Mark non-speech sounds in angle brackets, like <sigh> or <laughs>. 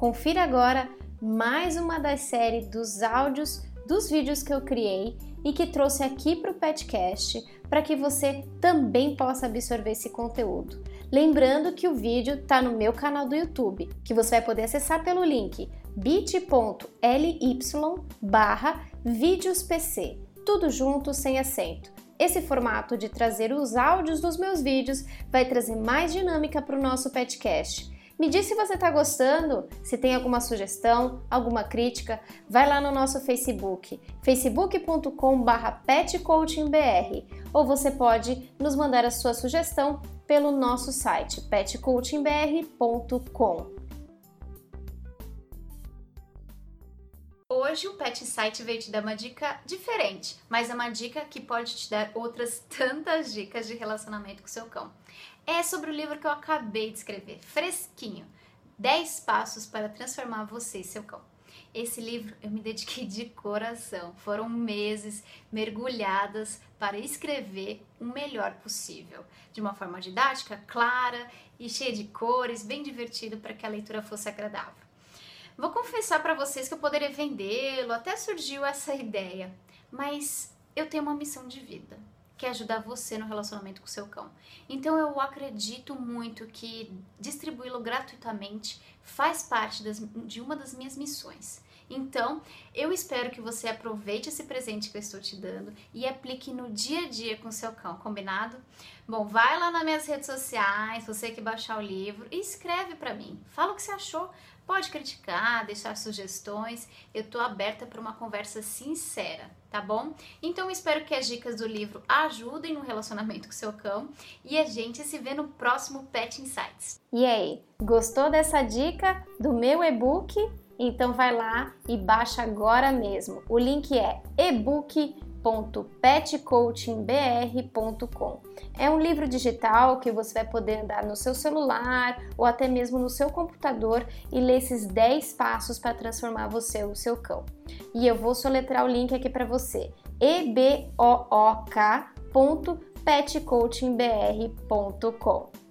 Confira agora mais uma das séries dos áudios dos vídeos que eu criei e que trouxe aqui para o Petcast para que você também possa absorver esse conteúdo. Lembrando que o vídeo está no meu canal do YouTube, que você vai poder acessar pelo link bit.ly barra vídeospc, tudo junto sem acento. Esse formato de trazer os áudios dos meus vídeos vai trazer mais dinâmica para o nosso podcast me diz se você está gostando, se tem alguma sugestão, alguma crítica, vai lá no nosso Facebook, facebook.com.br petcoachingbr, ou você pode nos mandar a sua sugestão pelo nosso site petcoachingbr.com. Hoje o Pet Insight veio te dar uma dica diferente, mas é uma dica que pode te dar outras <laughs> tantas dicas de relacionamento com seu cão é sobre o livro que eu acabei de escrever, fresquinho. 10 passos para transformar você e seu cão. Esse livro eu me dediquei de coração. Foram meses mergulhadas para escrever o melhor possível, de uma forma didática, clara e cheia de cores, bem divertido para que a leitura fosse agradável. Vou confessar para vocês que eu poderia vendê-lo, até surgiu essa <laughs> ideia, mas eu tenho uma missão de vida que é ajudar você no relacionamento com seu cão. Então eu acredito muito que distribuí-lo gratuitamente faz parte das, de uma das minhas missões. Então, eu espero que você aproveite esse presente que eu estou te dando e aplique no dia a dia com seu cão, combinado? Bom, vai lá nas minhas redes sociais, você que baixar o livro, e escreve para mim. Fala o que você achou. Pode criticar, deixar sugestões. Eu tô aberta para uma conversa sincera, tá bom? Então espero que as dicas do livro ajudem no relacionamento com seu cão e a gente se vê no próximo Pet Insights. E aí, gostou dessa dica do meu e-book? Então vai lá e baixa agora mesmo. O link é ebook.com www.petcoachingbr.com. É um livro digital que você vai poder andar no seu celular ou até mesmo no seu computador e ler esses 10 passos para transformar você o seu cão. E eu vou soletrar o link aqui para você: ebook.petcoachingbr.com.